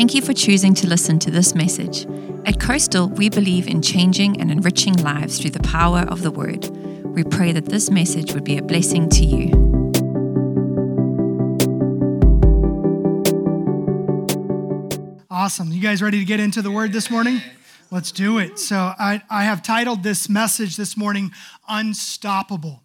Thank you for choosing to listen to this message. At Coastal, we believe in changing and enriching lives through the power of the Word. We pray that this message would be a blessing to you. Awesome. You guys ready to get into the Word this morning? Let's do it. So, I, I have titled this message this morning, Unstoppable.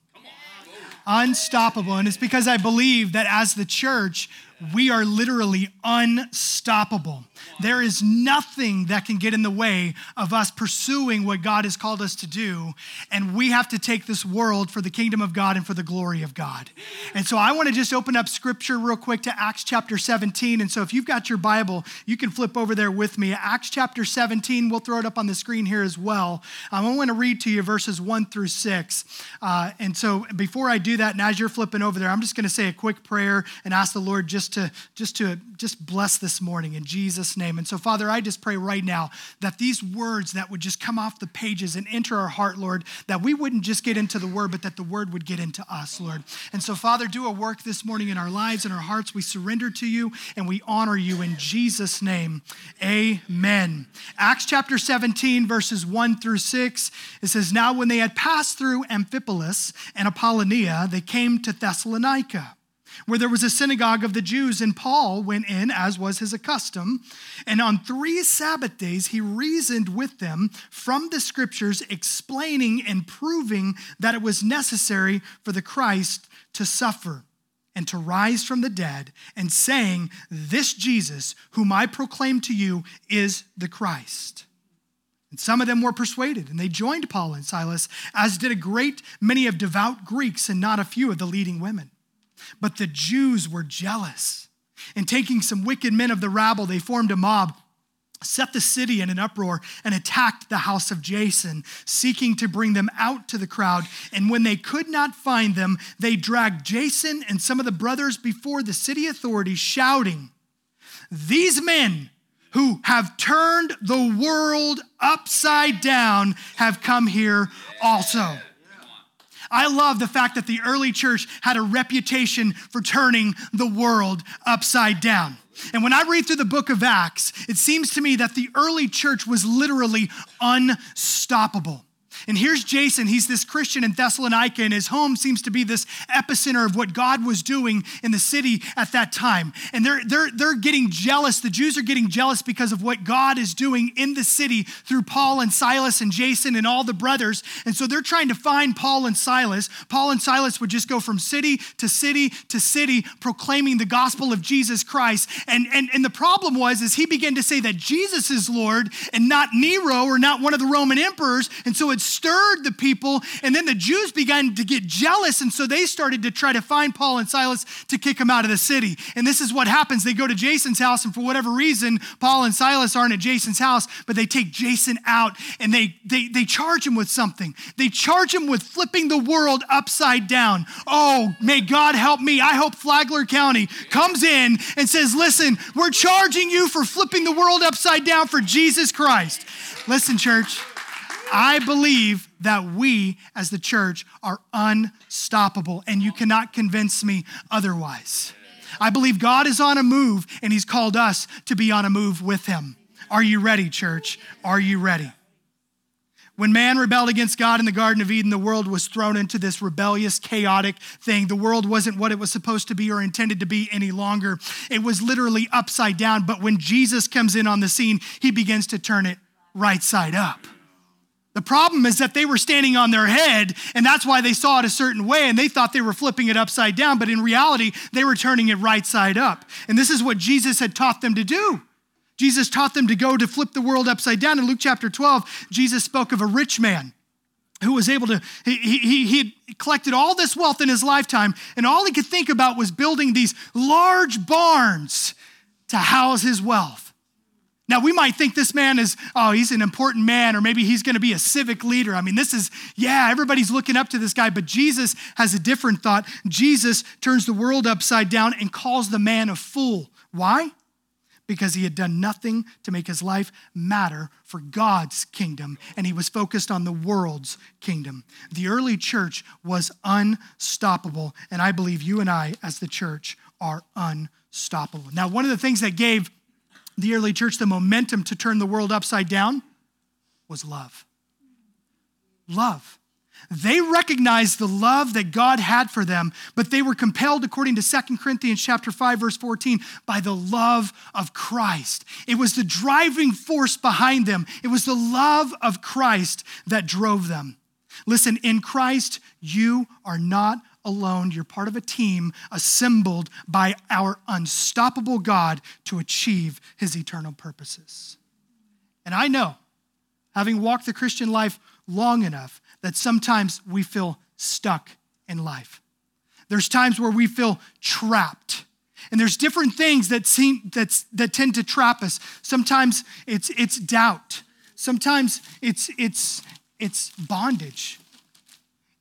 Unstoppable. And it's because I believe that as the church, we are literally unstoppable. There is nothing that can get in the way of us pursuing what God has called us to do. And we have to take this world for the kingdom of God and for the glory of God. And so I want to just open up scripture real quick to Acts chapter 17. And so if you've got your Bible, you can flip over there with me. Acts chapter 17, we'll throw it up on the screen here as well. Um, I want to read to you verses 1 through 6. Uh, and so before I do that, and as you're flipping over there, I'm just going to say a quick prayer and ask the Lord just to just to just bless this morning in Jesus' name. And so, Father, I just pray right now that these words that would just come off the pages and enter our heart, Lord, that we wouldn't just get into the word, but that the word would get into us, Lord. And so, Father, do a work this morning in our lives and our hearts. We surrender to you and we honor you in Jesus' name. Amen. Acts chapter 17, verses 1 through 6, it says, Now when they had passed through Amphipolis and Apollonia, they came to Thessalonica where there was a synagogue of the Jews, and Paul went in, as was his custom. And on three Sabbath days, he reasoned with them from the scriptures, explaining and proving that it was necessary for the Christ to suffer and to rise from the dead, and saying, This Jesus, whom I proclaim to you, is the Christ. And some of them were persuaded, and they joined Paul and Silas, as did a great many of devout Greeks and not a few of the leading women. But the Jews were jealous. And taking some wicked men of the rabble, they formed a mob, set the city in an uproar, and attacked the house of Jason, seeking to bring them out to the crowd. And when they could not find them, they dragged Jason and some of the brothers before the city authorities, shouting, These men who have turned the world upside down have come here also. I love the fact that the early church had a reputation for turning the world upside down. And when I read through the book of Acts, it seems to me that the early church was literally unstoppable. And here's Jason. He's this Christian in Thessalonica, and his home seems to be this epicenter of what God was doing in the city at that time. And they're, they're, they're getting jealous. The Jews are getting jealous because of what God is doing in the city through Paul and Silas and Jason and all the brothers. And so they're trying to find Paul and Silas. Paul and Silas would just go from city to city to city proclaiming the gospel of Jesus Christ. And, and, and the problem was is he began to say that Jesus is Lord and not Nero or not one of the Roman emperors. And so it's stirred the people. And then the Jews began to get jealous. And so they started to try to find Paul and Silas to kick them out of the city. And this is what happens. They go to Jason's house, and for whatever reason, Paul and Silas aren't at Jason's house, but they take Jason out and they, they, they charge him with something. They charge him with flipping the world upside down. Oh, may God help me. I hope Flagler County comes in and says, Listen, we're charging you for flipping the world upside down for Jesus Christ. Listen, church. I believe that we as the church are unstoppable, and you cannot convince me otherwise. I believe God is on a move, and He's called us to be on a move with Him. Are you ready, church? Are you ready? When man rebelled against God in the Garden of Eden, the world was thrown into this rebellious, chaotic thing. The world wasn't what it was supposed to be or intended to be any longer. It was literally upside down. But when Jesus comes in on the scene, he begins to turn it right side up. The problem is that they were standing on their head, and that's why they saw it a certain way, and they thought they were flipping it upside down, but in reality, they were turning it right side up. And this is what Jesus had taught them to do. Jesus taught them to go to flip the world upside down. In Luke chapter 12, Jesus spoke of a rich man who was able to, he, he, he had collected all this wealth in his lifetime, and all he could think about was building these large barns to house his wealth. Now, we might think this man is, oh, he's an important man, or maybe he's going to be a civic leader. I mean, this is, yeah, everybody's looking up to this guy, but Jesus has a different thought. Jesus turns the world upside down and calls the man a fool. Why? Because he had done nothing to make his life matter for God's kingdom, and he was focused on the world's kingdom. The early church was unstoppable, and I believe you and I, as the church, are unstoppable. Now, one of the things that gave the early church, the momentum to turn the world upside down was love. Love. They recognized the love that God had for them, but they were compelled, according to 2 Corinthians chapter 5, verse 14, by the love of Christ. It was the driving force behind them. It was the love of Christ that drove them. Listen, in Christ, you are not alone. You're part of a team assembled by our unstoppable God to achieve his eternal purposes. And I know, having walked the Christian life long enough, that sometimes we feel stuck in life. There's times where we feel trapped. And there's different things that seem that's, that tend to trap us. Sometimes it's it's doubt. Sometimes it's it's it's bondage.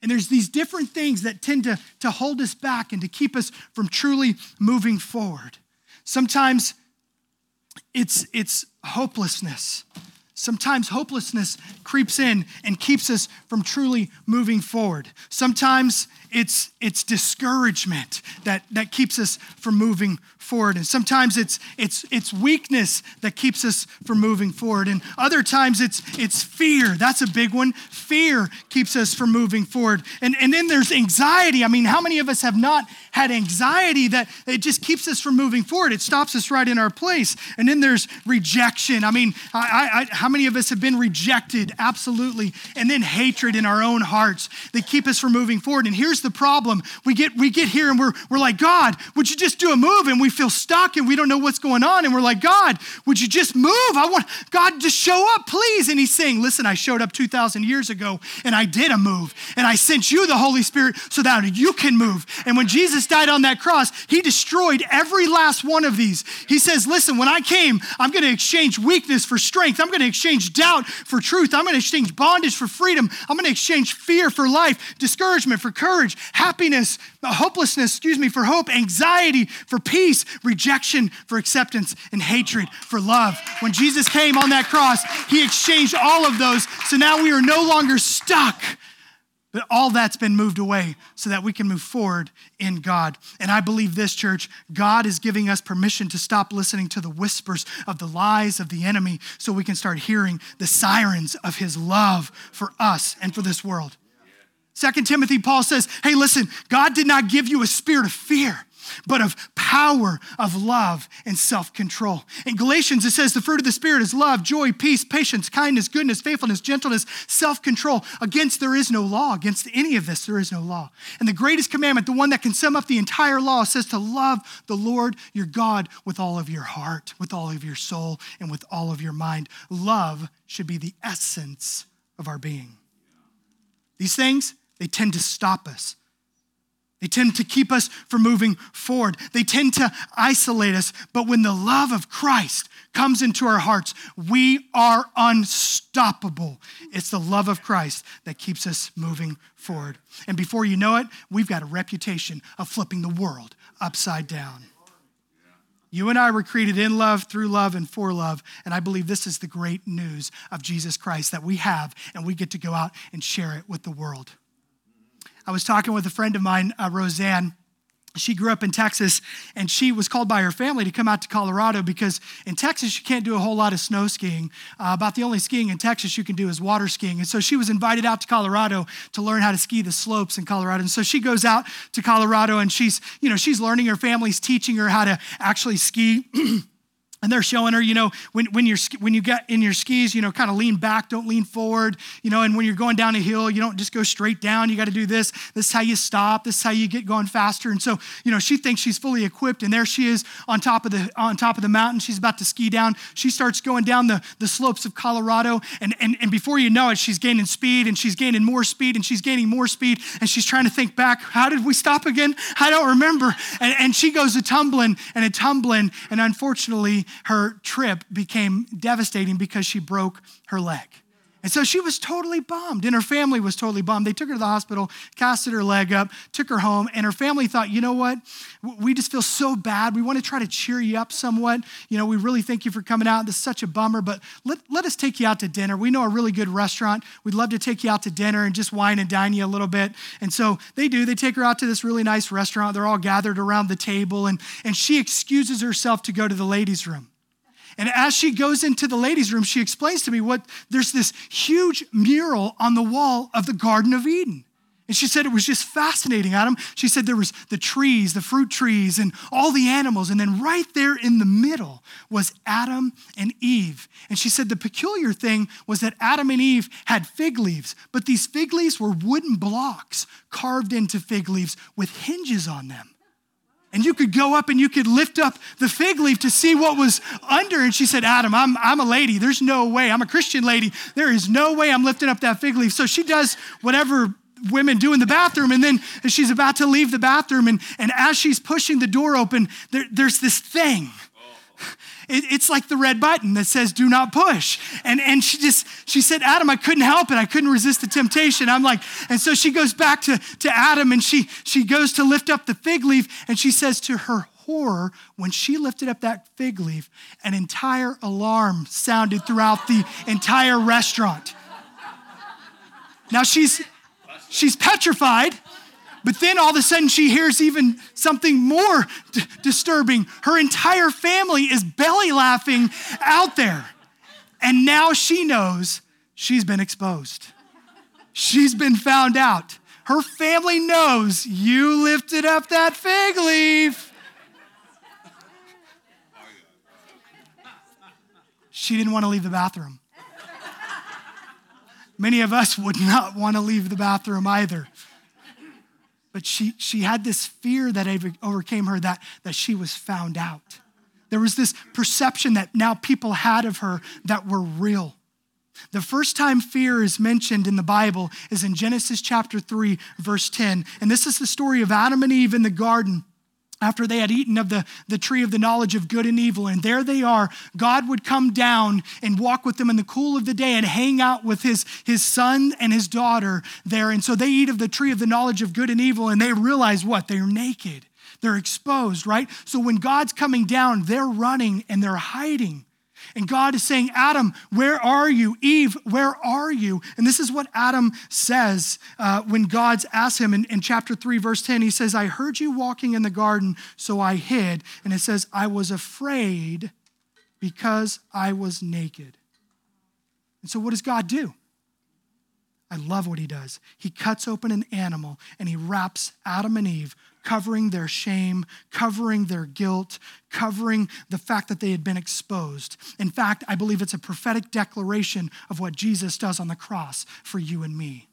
And there's these different things that tend to, to hold us back and to keep us from truly moving forward. Sometimes it's, it's hopelessness. Sometimes hopelessness creeps in and keeps us from truly moving forward. Sometimes it's, it's discouragement that, that keeps us from moving forward. And sometimes it's, it's, it's weakness that keeps us from moving forward. And other times it's, it's fear. That's a big one. Fear keeps us from moving forward. And, and then there's anxiety. I mean, how many of us have not had anxiety that it just keeps us from moving forward? It stops us right in our place. And then there's rejection. I mean, I, I, how many of us have been rejected? Absolutely. And then hatred in our own hearts that keep us from moving forward. And here's the problem. We get, we get here and we're, we're like, God, would you just do a move? And we feel stuck and we don't know what's going on. And we're like, God, would you just move? I want God to show up, please. And he's saying, listen, I showed up 2,000 years ago and I did a move. And I sent you the Holy Spirit so that you can move. And when Jesus died on that cross, he destroyed every last one of these. He says, listen, when I came, I'm going to exchange weakness for strength. I'm going to exchange doubt for truth. I'm going to exchange bondage for freedom. I'm going to exchange fear for life, discouragement for courage, happiness, uh, hopelessness, excuse me, for hope, anxiety for peace, rejection for acceptance, and hatred for love. When Jesus came on that cross, he exchanged all of those. So now we are no longer stuck. But all that's been moved away so that we can move forward in God. And I believe this, church, God is giving us permission to stop listening to the whispers of the lies of the enemy so we can start hearing the sirens of his love for us and for this world. Second Timothy, Paul says, hey, listen, God did not give you a spirit of fear, but of power, of love, and self control. In Galatians, it says the fruit of the Spirit is love, joy, peace, patience, kindness, goodness, faithfulness, gentleness, self control. Against there is no law. Against any of this, there is no law. And the greatest commandment, the one that can sum up the entire law, says to love the Lord your God with all of your heart, with all of your soul, and with all of your mind. Love should be the essence of our being. These things, they tend to stop us. They tend to keep us from moving forward. They tend to isolate us. But when the love of Christ comes into our hearts, we are unstoppable. It's the love of Christ that keeps us moving forward. And before you know it, we've got a reputation of flipping the world upside down. You and I were created in love, through love, and for love. And I believe this is the great news of Jesus Christ that we have, and we get to go out and share it with the world. I was talking with a friend of mine, uh, Roseanne. She grew up in Texas and she was called by her family to come out to Colorado because in Texas you can't do a whole lot of snow skiing. Uh, about the only skiing in Texas you can do is water skiing. And so she was invited out to Colorado to learn how to ski the slopes in Colorado. And so she goes out to Colorado and she's, you know, she's learning her family's teaching her how to actually ski. And they're showing her, you know, when, when, you're, when you get in your skis, you know, kind of lean back, don't lean forward, you know, and when you're going down a hill, you don't just go straight down. You got to do this. This is how you stop. This is how you get going faster. And so, you know, she thinks she's fully equipped. And there she is on top of the, on top of the mountain. She's about to ski down. She starts going down the, the slopes of Colorado. And, and, and before you know it, she's gaining speed and she's gaining more speed and she's gaining more speed. And she's trying to think back, how did we stop again? I don't remember. And, and she goes a tumbling and a tumbling. And unfortunately, her trip became devastating because she broke her leg. And so she was totally bummed, and her family was totally bummed. They took her to the hospital, casted her leg up, took her home, and her family thought, you know what? We just feel so bad. We want to try to cheer you up somewhat. You know, we really thank you for coming out. This is such a bummer, but let, let us take you out to dinner. We know a really good restaurant. We'd love to take you out to dinner and just wine and dine you a little bit. And so they do. They take her out to this really nice restaurant. They're all gathered around the table, and, and she excuses herself to go to the ladies' room. And as she goes into the ladies' room, she explains to me what there's this huge mural on the wall of the Garden of Eden. And she said it was just fascinating, Adam. She said there was the trees, the fruit trees, and all the animals. And then right there in the middle was Adam and Eve. And she said the peculiar thing was that Adam and Eve had fig leaves, but these fig leaves were wooden blocks carved into fig leaves with hinges on them. And you could go up and you could lift up the fig leaf to see what was under. And she said, Adam, I'm, I'm a lady. There's no way. I'm a Christian lady. There is no way I'm lifting up that fig leaf. So she does whatever women do in the bathroom. And then she's about to leave the bathroom. And, and as she's pushing the door open, there, there's this thing. It, it's like the red button that says do not push. And, and she just, she said, Adam, I couldn't help it. I couldn't resist the temptation. I'm like, and so she goes back to, to Adam and she, she goes to lift up the fig leaf and she says to her horror, when she lifted up that fig leaf, an entire alarm sounded throughout the entire restaurant. Now she's, she's petrified. But then all of a sudden, she hears even something more d- disturbing. Her entire family is belly laughing out there. And now she knows she's been exposed. She's been found out. Her family knows you lifted up that fig leaf. She didn't want to leave the bathroom. Many of us would not want to leave the bathroom either. But she, she had this fear that overcame her that, that she was found out. There was this perception that now people had of her that were real. The first time fear is mentioned in the Bible is in Genesis chapter 3, verse 10. And this is the story of Adam and Eve in the garden after they had eaten of the, the tree of the knowledge of good and evil. And there they are. God would come down and walk with them in the cool of the day and hang out with his, his son and his daughter there. And so they eat of the tree of the knowledge of good and evil, and they realize what? They're naked. They're exposed, right? So when God's coming down, they're running and they're hiding. And God is saying, Adam, where are you? Eve, where are you? And this is what Adam says uh, when God asks him in, in chapter 3, verse 10. He says, I heard you walking in the garden, so I hid. And it says, I was afraid because I was naked. And so, what does God do? I love what he does. He cuts open an animal and he wraps Adam and Eve covering their shame, covering their guilt, covering the fact that they had been exposed. In fact, I believe it's a prophetic declaration of what Jesus does on the cross for you and me.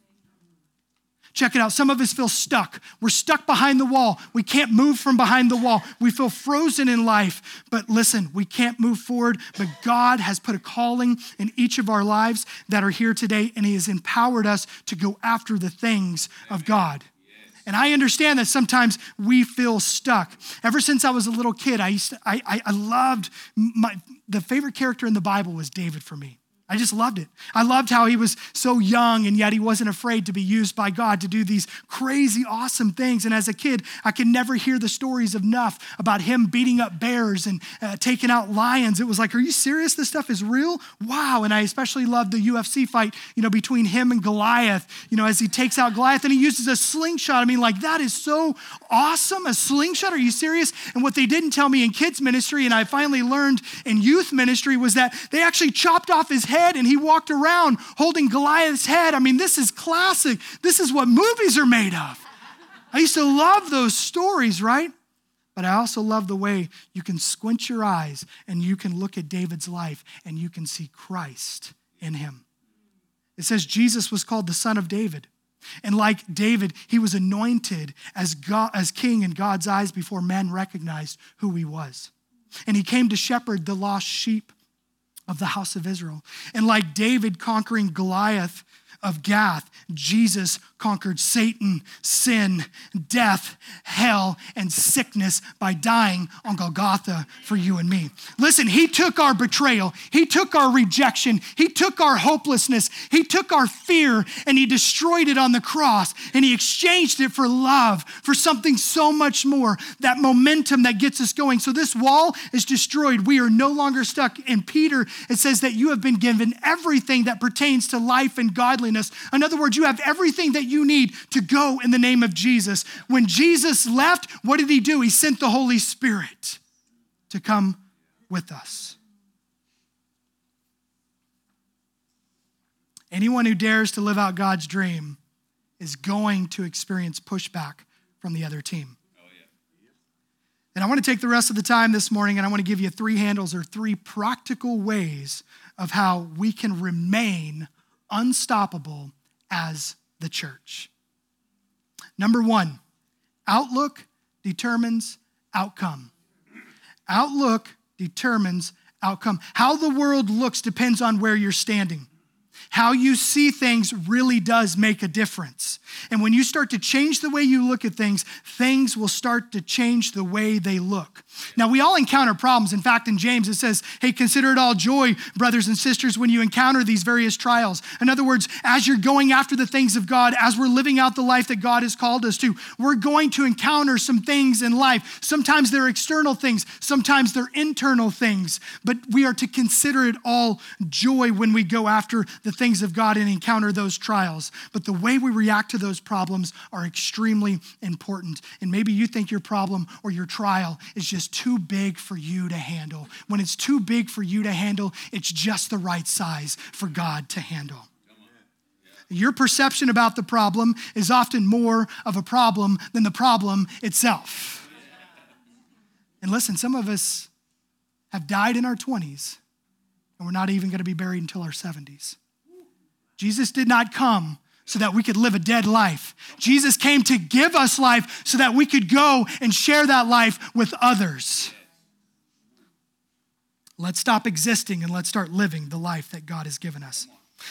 Check it out. Some of us feel stuck. We're stuck behind the wall. We can't move from behind the wall. We feel frozen in life. But listen, we can't move forward. But God has put a calling in each of our lives that are here today, and He has empowered us to go after the things of God. And I understand that sometimes we feel stuck. Ever since I was a little kid, I, used to, I, I, I loved my, the favorite character in the Bible was David for me. I just loved it. I loved how he was so young and yet he wasn't afraid to be used by God to do these crazy, awesome things. And as a kid, I could never hear the stories enough about him beating up bears and uh, taking out lions. It was like, are you serious? This stuff is real? Wow. And I especially loved the UFC fight, you know, between him and Goliath, you know, as he takes out Goliath and he uses a slingshot. I mean, like, that is so awesome. A slingshot? Are you serious? And what they didn't tell me in kids' ministry, and I finally learned in youth ministry, was that they actually chopped off his head head and he walked around holding Goliath's head. I mean, this is classic. This is what movies are made of. I used to love those stories, right? But I also love the way you can squint your eyes and you can look at David's life and you can see Christ in him. It says Jesus was called the son of David. And like David, he was anointed as, God, as king in God's eyes before men recognized who he was. And he came to shepherd the lost sheep of the house of Israel. And like David conquering Goliath of Gath, Jesus conquered Satan, sin, death, hell, and sickness by dying on Golgotha for you and me. Listen, He took our betrayal, He took our rejection, He took our hopelessness, He took our fear, and He destroyed it on the cross, and He exchanged it for love, for something so much more, that momentum that gets us going. So this wall is destroyed. We are no longer stuck. In Peter, it says that you have been given everything that pertains to life and godliness. In other words, you have everything that you need to go in the name of Jesus. When Jesus left, what did he do? He sent the Holy Spirit to come with us. Anyone who dares to live out God's dream is going to experience pushback from the other team. And I want to take the rest of the time this morning and I want to give you three handles or three practical ways of how we can remain unstoppable as the church. Number one, outlook determines outcome. Outlook determines outcome. How the world looks depends on where you're standing. How you see things really does make a difference. And when you start to change the way you look at things, things will start to change the way they look. Now, we all encounter problems. In fact, in James, it says, Hey, consider it all joy, brothers and sisters, when you encounter these various trials. In other words, as you're going after the things of God, as we're living out the life that God has called us to, we're going to encounter some things in life. Sometimes they're external things, sometimes they're internal things, but we are to consider it all joy when we go after the things of God and encounter those trials. But the way we react to those problems are extremely important. And maybe you think your problem or your trial is just too big for you to handle. When it's too big for you to handle, it's just the right size for God to handle. Your perception about the problem is often more of a problem than the problem itself. And listen, some of us have died in our 20s, and we're not even going to be buried until our 70s. Jesus did not come so that we could live a dead life. Jesus came to give us life so that we could go and share that life with others. Let's stop existing and let's start living the life that God has given us.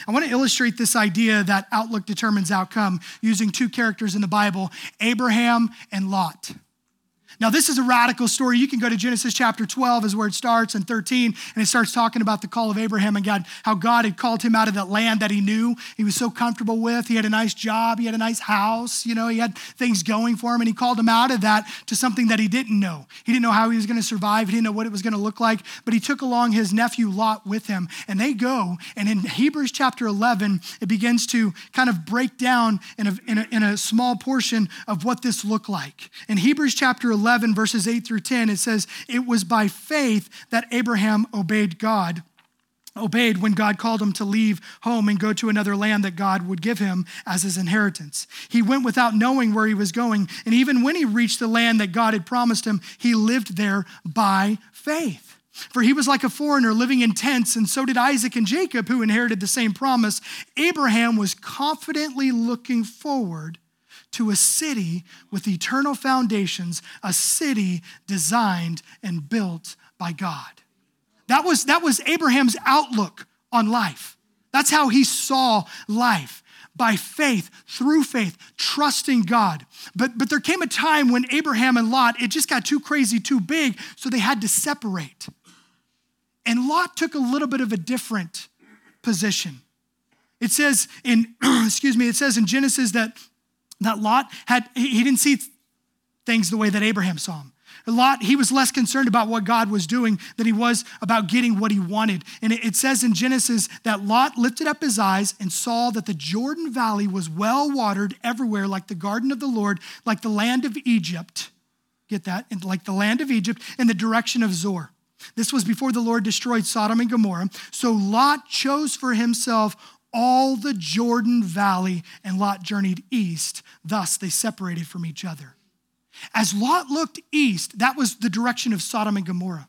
I want to illustrate this idea that outlook determines outcome using two characters in the Bible Abraham and Lot. Now, this is a radical story. You can go to Genesis chapter 12, is where it starts, and 13, and it starts talking about the call of Abraham and God, how God had called him out of that land that he knew he was so comfortable with. He had a nice job, he had a nice house, you know, he had things going for him, and he called him out of that to something that he didn't know. He didn't know how he was going to survive, he didn't know what it was going to look like, but he took along his nephew Lot with him, and they go, and in Hebrews chapter 11, it begins to kind of break down in a, in a, in a small portion of what this looked like. In Hebrews chapter 11, 11, verses 8 through 10, it says, It was by faith that Abraham obeyed God obeyed when God called him to leave home and go to another land that God would give him as his inheritance. He went without knowing where he was going, and even when he reached the land that God had promised him, he lived there by faith. For he was like a foreigner living in tents, and so did Isaac and Jacob, who inherited the same promise. Abraham was confidently looking forward to a city with eternal foundations, a city designed and built by God. That was, that was Abraham's outlook on life. That's how he saw life by faith, through faith, trusting God. But, but there came a time when Abraham and Lot, it just got too crazy, too big, so they had to separate. And Lot took a little bit of a different position. It says in, excuse me, it says in Genesis that that Lot had, he didn't see things the way that Abraham saw them. Lot, he was less concerned about what God was doing than he was about getting what he wanted. And it says in Genesis that Lot lifted up his eyes and saw that the Jordan Valley was well watered everywhere, like the garden of the Lord, like the land of Egypt. Get that? And like the land of Egypt in the direction of Zoar. This was before the Lord destroyed Sodom and Gomorrah. So Lot chose for himself all the Jordan Valley, and Lot journeyed east. Thus, they separated from each other. As Lot looked east, that was the direction of Sodom and Gomorrah.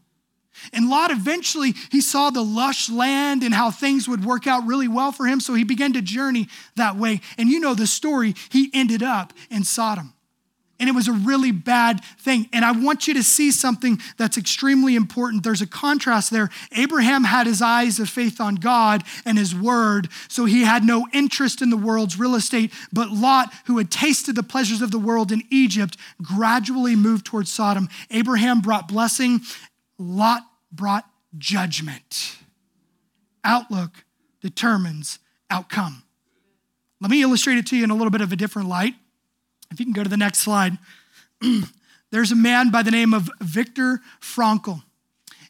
And Lot eventually, he saw the lush land and how things would work out really well for him, so he began to journey that way. And you know the story, he ended up in Sodom and it was a really bad thing. And I want you to see something that's extremely important. There's a contrast there. Abraham had his eyes of faith on God and his word, so he had no interest in the world's real estate. But Lot, who had tasted the pleasures of the world in Egypt, gradually moved towards Sodom. Abraham brought blessing, Lot brought judgment. Outlook determines outcome. Let me illustrate it to you in a little bit of a different light. If you can go to the next slide, there's a man by the name of Viktor Frankl.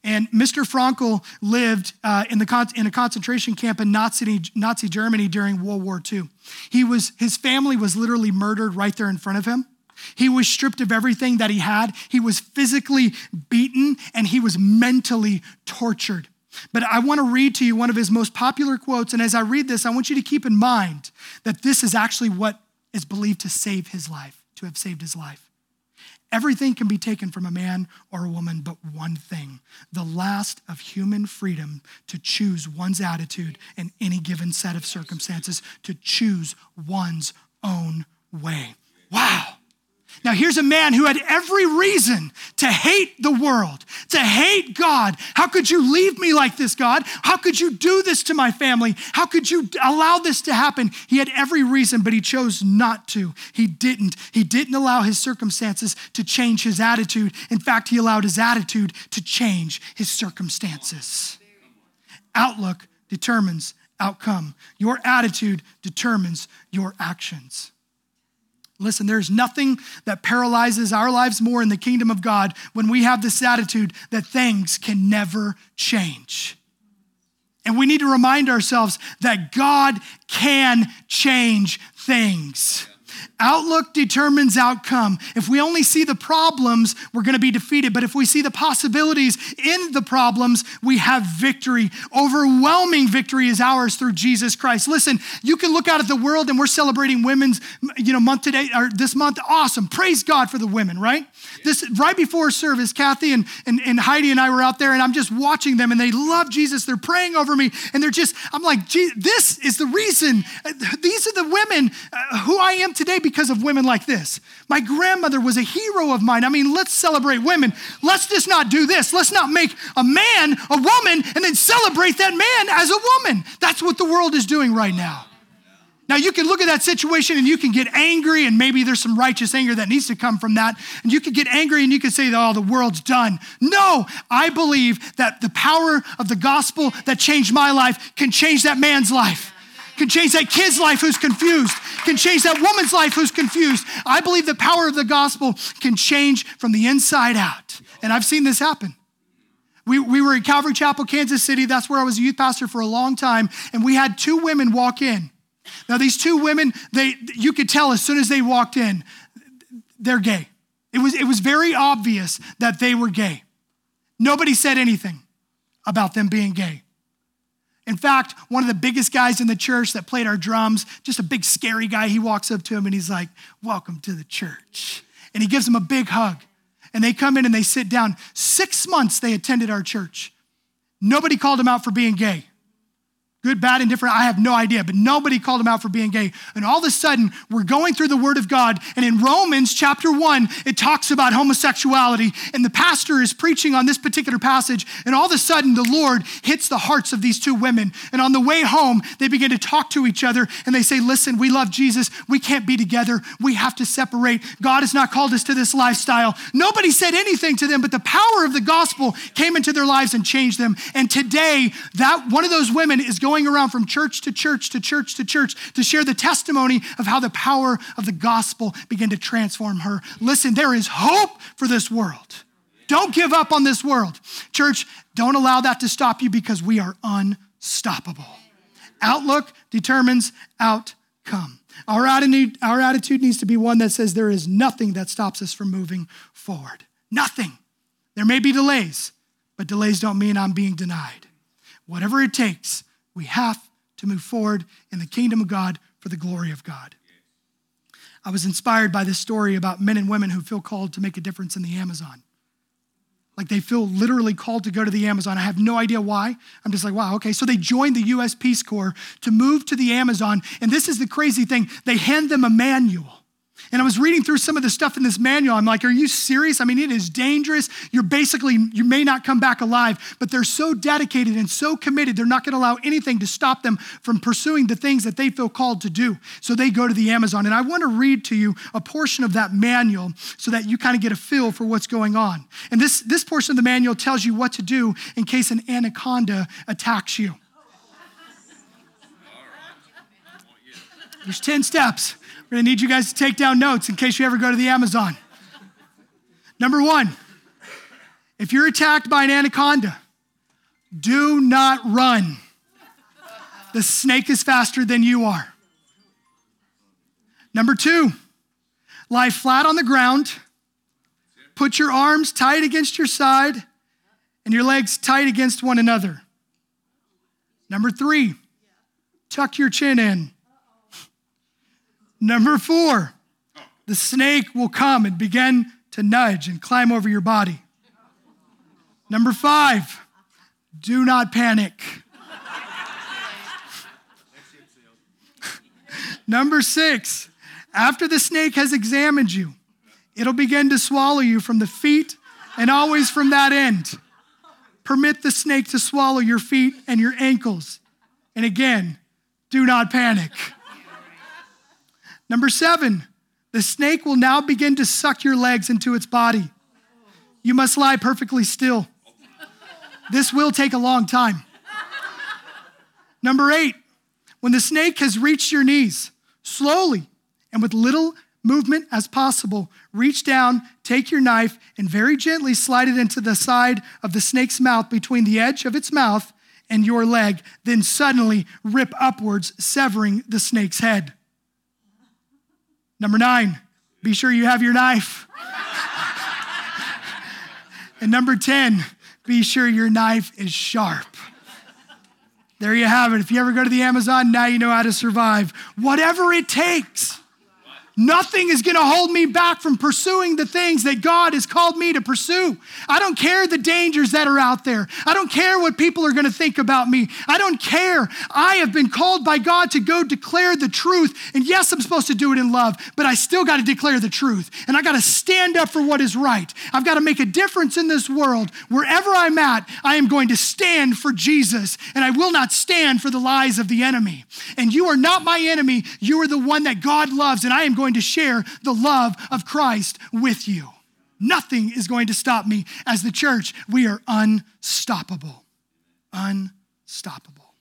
And Mr. Frankl lived uh, in, the con- in a concentration camp in Nazi, Nazi Germany during World War II. He was, his family was literally murdered right there in front of him. He was stripped of everything that he had. He was physically beaten and he was mentally tortured. But I want to read to you one of his most popular quotes. And as I read this, I want you to keep in mind that this is actually what is believed to save his life, to have saved his life. Everything can be taken from a man or a woman, but one thing the last of human freedom to choose one's attitude in any given set of circumstances, to choose one's own way. Wow. Now, here's a man who had every reason to hate the world, to hate God. How could you leave me like this, God? How could you do this to my family? How could you allow this to happen? He had every reason, but he chose not to. He didn't. He didn't allow his circumstances to change his attitude. In fact, he allowed his attitude to change his circumstances. Outlook determines outcome, your attitude determines your actions. Listen, there's nothing that paralyzes our lives more in the kingdom of God when we have this attitude that things can never change. And we need to remind ourselves that God can change things. Outlook determines outcome. If we only see the problems, we're going to be defeated. But if we see the possibilities in the problems, we have victory. Overwhelming victory is ours through Jesus Christ. Listen, you can look out at the world and we're celebrating women's you know, month today or this month. Awesome. Praise God for the women, right? This right before service, Kathy and, and, and Heidi and I were out there and I'm just watching them and they love Jesus. They're praying over me and they're just, I'm like, this is the reason. These are the women uh, who I am today because of women like this. My grandmother was a hero of mine. I mean, let's celebrate women. Let's just not do this. Let's not make a man a woman and then celebrate that man as a woman. That's what the world is doing right now. Now, you can look at that situation and you can get angry, and maybe there's some righteous anger that needs to come from that. And you can get angry and you can say, oh, the world's done. No, I believe that the power of the gospel that changed my life can change that man's life can change that kid's life who's confused, can change that woman's life who's confused. I believe the power of the gospel can change from the inside out. And I've seen this happen. We, we were in Calvary Chapel, Kansas City. That's where I was a youth pastor for a long time. And we had two women walk in. Now, these two women, they, you could tell as soon as they walked in, they're gay. It was, it was very obvious that they were gay. Nobody said anything about them being gay. In fact, one of the biggest guys in the church that played our drums, just a big scary guy, he walks up to him and he's like, Welcome to the church. And he gives him a big hug. And they come in and they sit down. Six months they attended our church. Nobody called him out for being gay. Good, bad, indifferent, I have no idea, but nobody called him out for being gay. And all of a sudden, we're going through the Word of God, and in Romans chapter 1, it talks about homosexuality, and the pastor is preaching on this particular passage, and all of a sudden, the Lord hits the hearts of these two women. And on the way home, they begin to talk to each other, and they say, Listen, we love Jesus. We can't be together. We have to separate. God has not called us to this lifestyle. Nobody said anything to them, but the power of the gospel came into their lives and changed them. And today, that one of those women is going going around from church to church to church to church to share the testimony of how the power of the gospel began to transform her. Listen, there is hope for this world. Don't give up on this world. Church, don't allow that to stop you because we are unstoppable. Outlook determines outcome. Our attitude, our attitude needs to be one that says there is nothing that stops us from moving forward. Nothing. There may be delays, but delays don't mean I'm being denied. Whatever it takes, we have to move forward in the kingdom of God for the glory of God. I was inspired by this story about men and women who feel called to make a difference in the Amazon. Like they feel literally called to go to the Amazon. I have no idea why. I'm just like, wow, okay. So they joined the US Peace Corps to move to the Amazon. And this is the crazy thing they hand them a manual. And I was reading through some of the stuff in this manual. I'm like, are you serious? I mean, it is dangerous. You're basically, you may not come back alive, but they're so dedicated and so committed, they're not going to allow anything to stop them from pursuing the things that they feel called to do. So they go to the Amazon. And I want to read to you a portion of that manual so that you kind of get a feel for what's going on. And this, this portion of the manual tells you what to do in case an anaconda attacks you. There's 10 steps. We're gonna need you guys to take down notes in case you ever go to the Amazon. Number one, if you're attacked by an anaconda, do not run. The snake is faster than you are. Number two, lie flat on the ground, put your arms tight against your side and your legs tight against one another. Number three, tuck your chin in. Number four, the snake will come and begin to nudge and climb over your body. Number five, do not panic. Number six, after the snake has examined you, it'll begin to swallow you from the feet and always from that end. Permit the snake to swallow your feet and your ankles. And again, do not panic. Number seven, the snake will now begin to suck your legs into its body. You must lie perfectly still. This will take a long time. Number eight, when the snake has reached your knees, slowly and with little movement as possible, reach down, take your knife, and very gently slide it into the side of the snake's mouth between the edge of its mouth and your leg, then suddenly rip upwards, severing the snake's head. Number nine, be sure you have your knife. and number 10, be sure your knife is sharp. There you have it. If you ever go to the Amazon, now you know how to survive. Whatever it takes. Nothing is going to hold me back from pursuing the things that God has called me to pursue. I don't care the dangers that are out there. I don't care what people are going to think about me. I don't care. I have been called by God to go declare the truth. And yes, I'm supposed to do it in love, but I still got to declare the truth. And I got to stand up for what is right. I've got to make a difference in this world. Wherever I'm at, I am going to stand for Jesus, and I will not stand for the lies of the enemy. And you are not my enemy. You are the one that God loves, and I am going to share the love of Christ with you. Nothing is going to stop me. As the church, we are unstoppable. Unstoppable.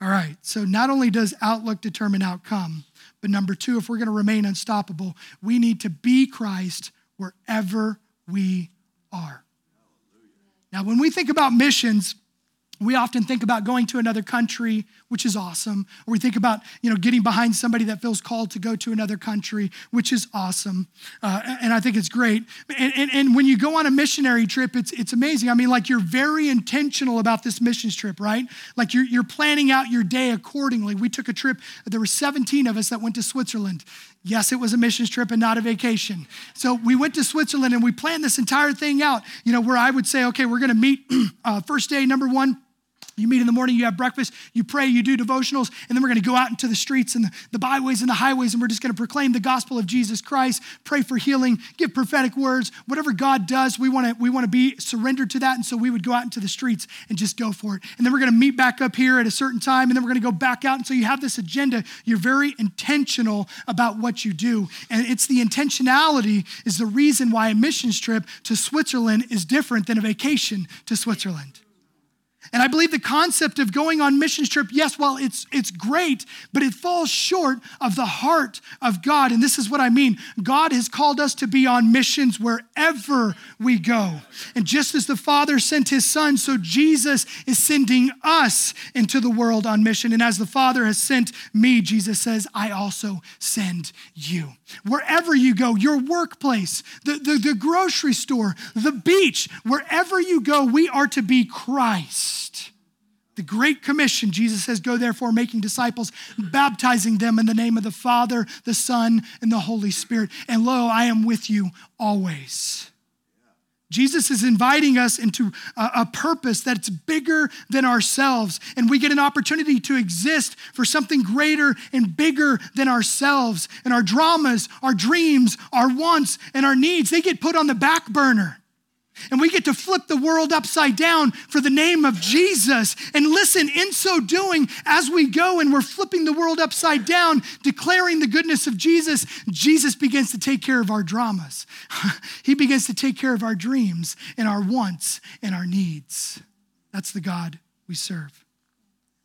All right, so not only does outlook determine outcome, but number two, if we're going to remain unstoppable, we need to be Christ wherever we are. Now, when we think about missions, we often think about going to another country, which is awesome. Or we think about, you know, getting behind somebody that feels called to go to another country, which is awesome. Uh, and I think it's great. And, and, and, when you go on a missionary trip, it's, it's amazing. I mean, like you're very intentional about this missions trip, right? Like you're, you're planning out your day accordingly. We took a trip, there were 17 of us that went to Switzerland. Yes, it was a missions trip and not a vacation. So we went to Switzerland and we planned this entire thing out, you know, where I would say, okay, we're going to meet uh, first day, number one you meet in the morning, you have breakfast, you pray, you do devotionals, and then we're going to go out into the streets and the, byways and the highways, and we're just going to proclaim the gospel of Jesus Christ, pray for healing, give prophetic words. Whatever God does, we want to we want to be surrendered to that. And so we would go out into the streets and just go for it. And then we're going to meet back up here at a certain time, and then we're going to go back out. And so you have this agenda. You're very intentional about what you do. And it's the intentionality is the reason why a missions trip to Switzerland is different than a vacation to Switzerland. And I believe the concept of going on missions trip, yes, well, it's, it's great, but it falls short of the heart of God. And this is what I mean God has called us to be on missions wherever we go. And just as the Father sent his Son, so Jesus is sending us into the world on mission. And as the Father has sent me, Jesus says, I also send you. Wherever you go, your workplace, the, the, the grocery store, the beach, wherever you go, we are to be Christ. The Great Commission, Jesus says, Go therefore, making disciples, baptizing them in the name of the Father, the Son, and the Holy Spirit. And lo, I am with you always. Jesus is inviting us into a, purpose that's bigger than ourselves, and we get an opportunity to exist for something greater and bigger than ourselves. And our dramas, our dreams, our wants, and our needs, they get put on the back burner. And we get to flip the world upside down for the name of Jesus. And listen, in so doing, as we go and we're flipping the world upside down, declaring the goodness of Jesus, Jesus begins to take care of our dramas. he begins to take care of our dreams and our wants and our needs. That's the God we serve.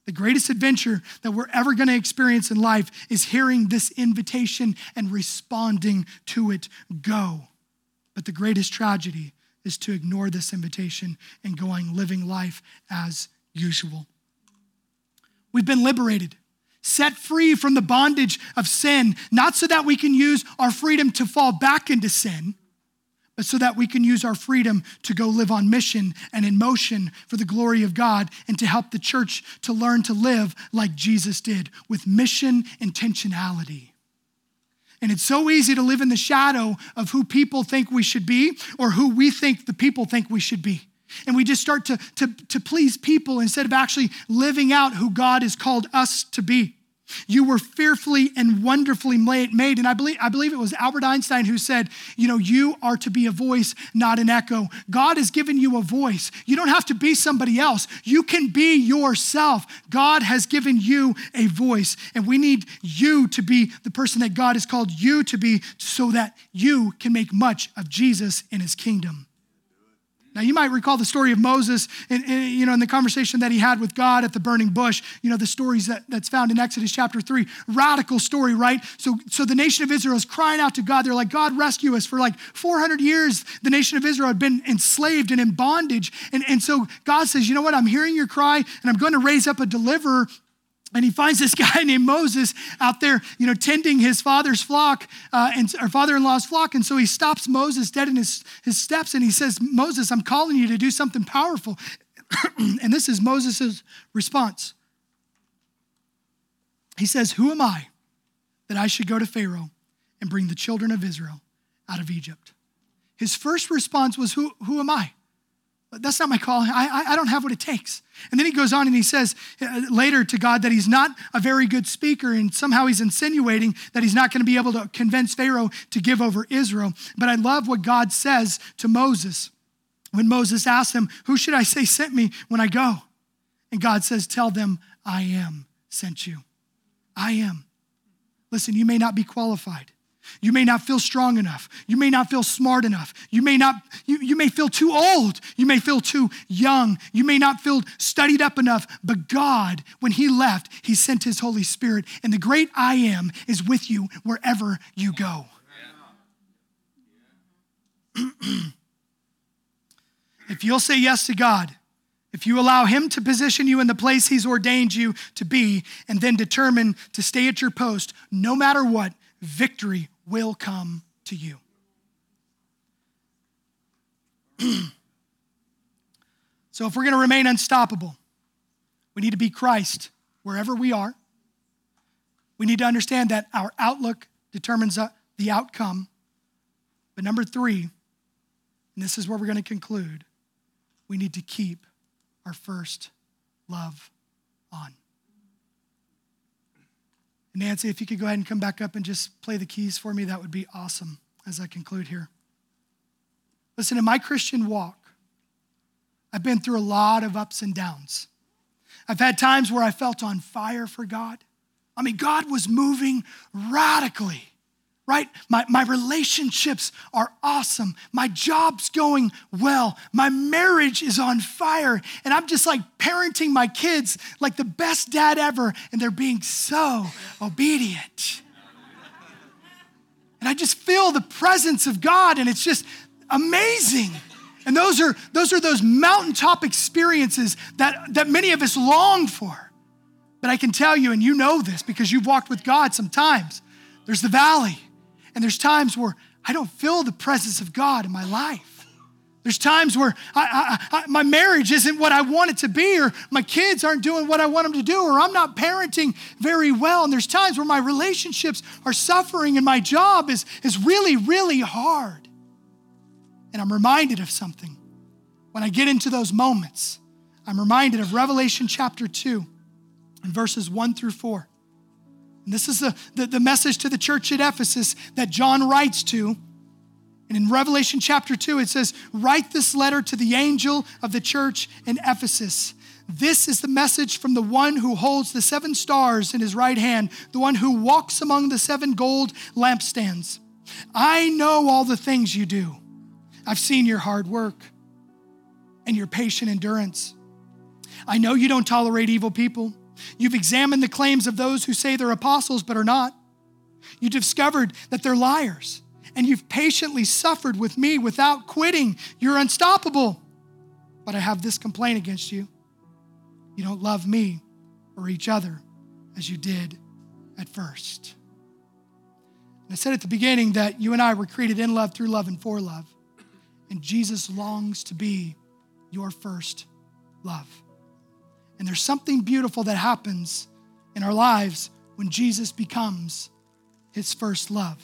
The greatest adventure that we're ever going to experience in life is hearing this invitation and responding to it. Go. But the greatest tragedy is to ignore this invitation and going living life as usual. We've been liberated, set free from the bondage of sin, not so that we can use our freedom to fall back into sin, but so that we can use our freedom to go live on mission and in motion for the glory of God and to help the church to learn to live like Jesus did with mission intentionality. And it's so easy to live in the shadow of who people think we should be or who we think the people think we should be. And we just start to, to, to please people instead of actually living out who God has called us to be. You were fearfully and wonderfully made. And I believe, I believe it was Albert Einstein who said, you know, you are to be a voice, not an echo. God has given you a voice. You don't have to be somebody else. You can be yourself. God has given you a voice. And we need you to be the person that God has called you to be so that you can make much of Jesus in his kingdom. Now, you might recall the story of Moses, in, you know, in the conversation that he had with God at the burning bush. You know, the stories that, that's found in Exodus chapter 3. Radical story, right? So, so the nation of Israel is crying out to God. They're like, God, rescue us. For like 400 years, the nation of Israel had been enslaved and in bondage. And, and so God says, you know what? I'm hearing your cry, and I'm going to raise up a deliverer and he finds this guy named Moses out there, you know, tending his father's flock, uh, and or father-in-law's flock. And so he stops Moses dead in his, his steps, and he says, "Moses, I'm calling you to do something powerful." and this is Moses' response. He says, "Who am I that I should go to Pharaoh and bring the children of Israel out of Egypt?" His first response was, "Who, who am I?" That's not my call. I, I, don't have what it takes. And then he goes on and he says uh, later to God that he's not a very good speaker, and somehow he's insinuating that he's not going to be able to convince Pharaoh to give over Israel. But I love what God says to Moses when Moses asks him, Who should I say sent me when I go? And God says, Tell them, I am sent you. I am. Listen, you may not be qualified. You may not feel strong enough. You may not feel smart enough. You may not, you, you may feel too old. You may feel too young. You may not feel studied up enough. But God, when He left, He sent His Holy Spirit. And the great I am is with you wherever you go. if you'll say yes to God, if you allow Him to position you in the place He's ordained you to be, and then determine to stay at your post, no matter what, victory will come to you. so, if we're going to remain unstoppable, we need to be Christ wherever we are. We need to understand that our outlook determines uh, the outcome. But number three, and this is where we're going to conclude, we need to keep our first love on. Nancy, if you could go ahead and come back up and just play the keys for me, that would be awesome as I conclude here. Listen, in my Christian walk, I've been through a lot of ups and downs. I've had times where I felt on fire for God. I mean, God was moving radically right? My, my relationships are awesome. My job's going well. My marriage is on fire. And I'm just like parenting my kids like the best dad ever, and they're being so obedient. And I just feel the presence of God, and it's just amazing. And those are those are those mountaintop experiences that, that many of us long for. But I can tell you, and you know this because you've walked with God sometimes, there's the valley. And there's times where I don't feel the presence of God in my life. There's times where I, I, I, my marriage isn't what I want it to be, or my kids aren't doing what I want them to do, or I'm not parenting very well. And there's times where my relationships are suffering and my job is, is really, really hard. And I'm reminded of something. When I get into those moments, I'm reminded of Revelation chapter 2 and verses 1 through 4. This is the, the, the message to the church at Ephesus that John writes to. And in Revelation chapter 2, it says, Write this letter to the angel of the church in Ephesus. This is the message from the one who holds the seven stars in his right hand, the one who walks among the seven gold lampstands. I know all the things you do. I've seen your hard work and your patient endurance. I know you don't tolerate evil people. You've examined the claims of those who say they're apostles but are not. You discovered that they're liars, and you've patiently suffered with me without quitting. You're unstoppable. But I have this complaint against you you don't love me or each other as you did at first. And I said at the beginning that you and I were created in love, through love, and for love. And Jesus longs to be your first love. And there's something beautiful that happens in our lives when Jesus becomes his first love,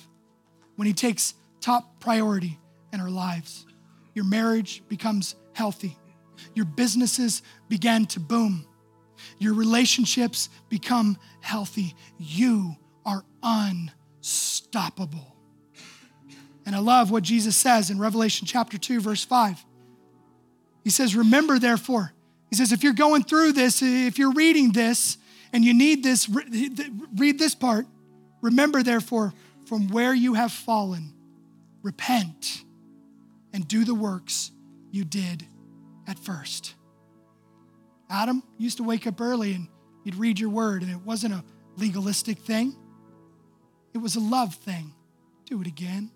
when he takes top priority in our lives. Your marriage becomes healthy, your businesses began to boom, your relationships become healthy. You are unstoppable. And I love what Jesus says in Revelation chapter 2, verse 5. He says, Remember, therefore, he says, if you're going through this, if you're reading this and you need this, read this part. Remember, therefore, from where you have fallen, repent and do the works you did at first. Adam used to wake up early and you'd read your word, and it wasn't a legalistic thing, it was a love thing. Do it again.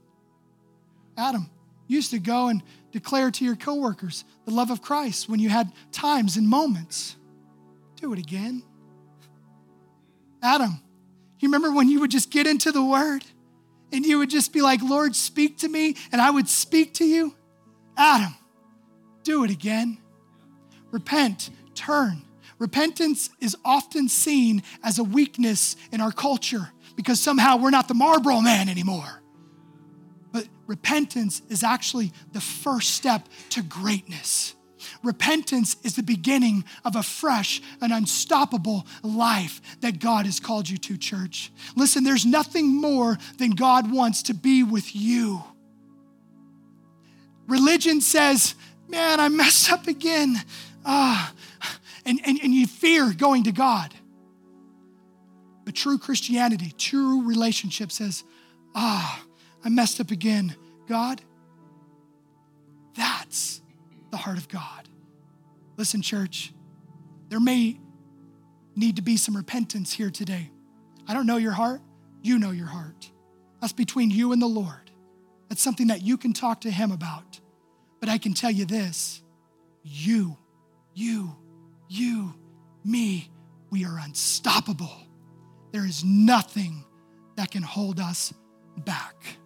Adam used to go and declare to your coworkers the love of Christ when you had times and moments. Do it again. Adam, you remember when you would just get into the word and you would just be like, Lord, speak to me, and I would speak to you? Adam, do it again. Repent, turn. Repentance is often seen as a weakness in our culture because somehow we're not the Marlboro man anymore. Repentance is actually the first step to greatness. Repentance is the beginning of a fresh and unstoppable life that God has called you to, church. Listen, there's nothing more than God wants to be with you. Religion says, man, I messed up again. Ah, and, and, and you fear going to God. But true Christianity, true relationship says, ah, I messed up again. God, that's the heart of God. Listen, church, there may need to be some repentance here today. I don't know your heart, you know your heart. That's between you and the Lord. That's something that you can talk to Him about. But I can tell you this you, you, you, me, we are unstoppable. There is nothing that can hold us back.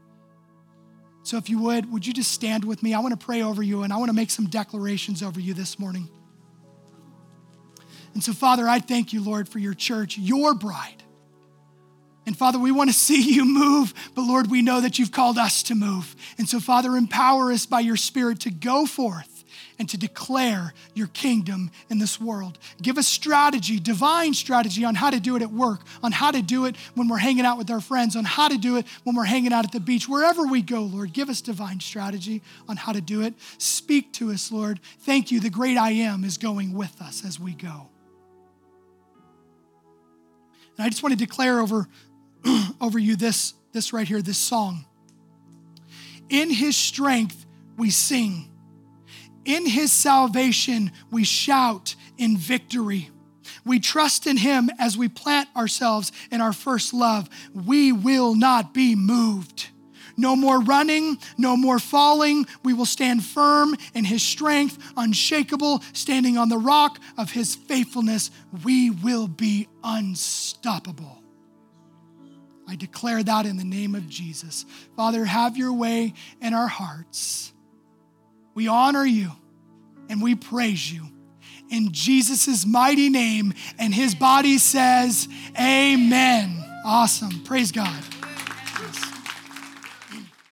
So, if you would, would you just stand with me? I want to pray over you and I want to make some declarations over you this morning. And so, Father, I thank you, Lord, for your church, your bride. And Father, we want to see you move, but Lord, we know that you've called us to move. And so, Father, empower us by your Spirit to go forth and to declare your kingdom in this world. Give us strategy, divine strategy on how to do it at work, on how to do it when we're hanging out with our friends, on how to do it when we're hanging out at the beach. Wherever we go, Lord, give us divine strategy on how to do it. Speak to us, Lord. Thank you. The great I am is going with us as we go. And I just want to declare over, over you this, this right here, this song. In his strength we sing. In his salvation, we shout in victory. We trust in him as we plant ourselves in our first love. We will not be moved. No more running, no more falling. We will stand firm in his strength, unshakable, standing on the rock of his faithfulness. We will be unstoppable. I declare that in the name of Jesus. Father, have your way in our hearts. We honor you and we praise you in Jesus' mighty name. And his body says, Amen. Awesome. Praise God.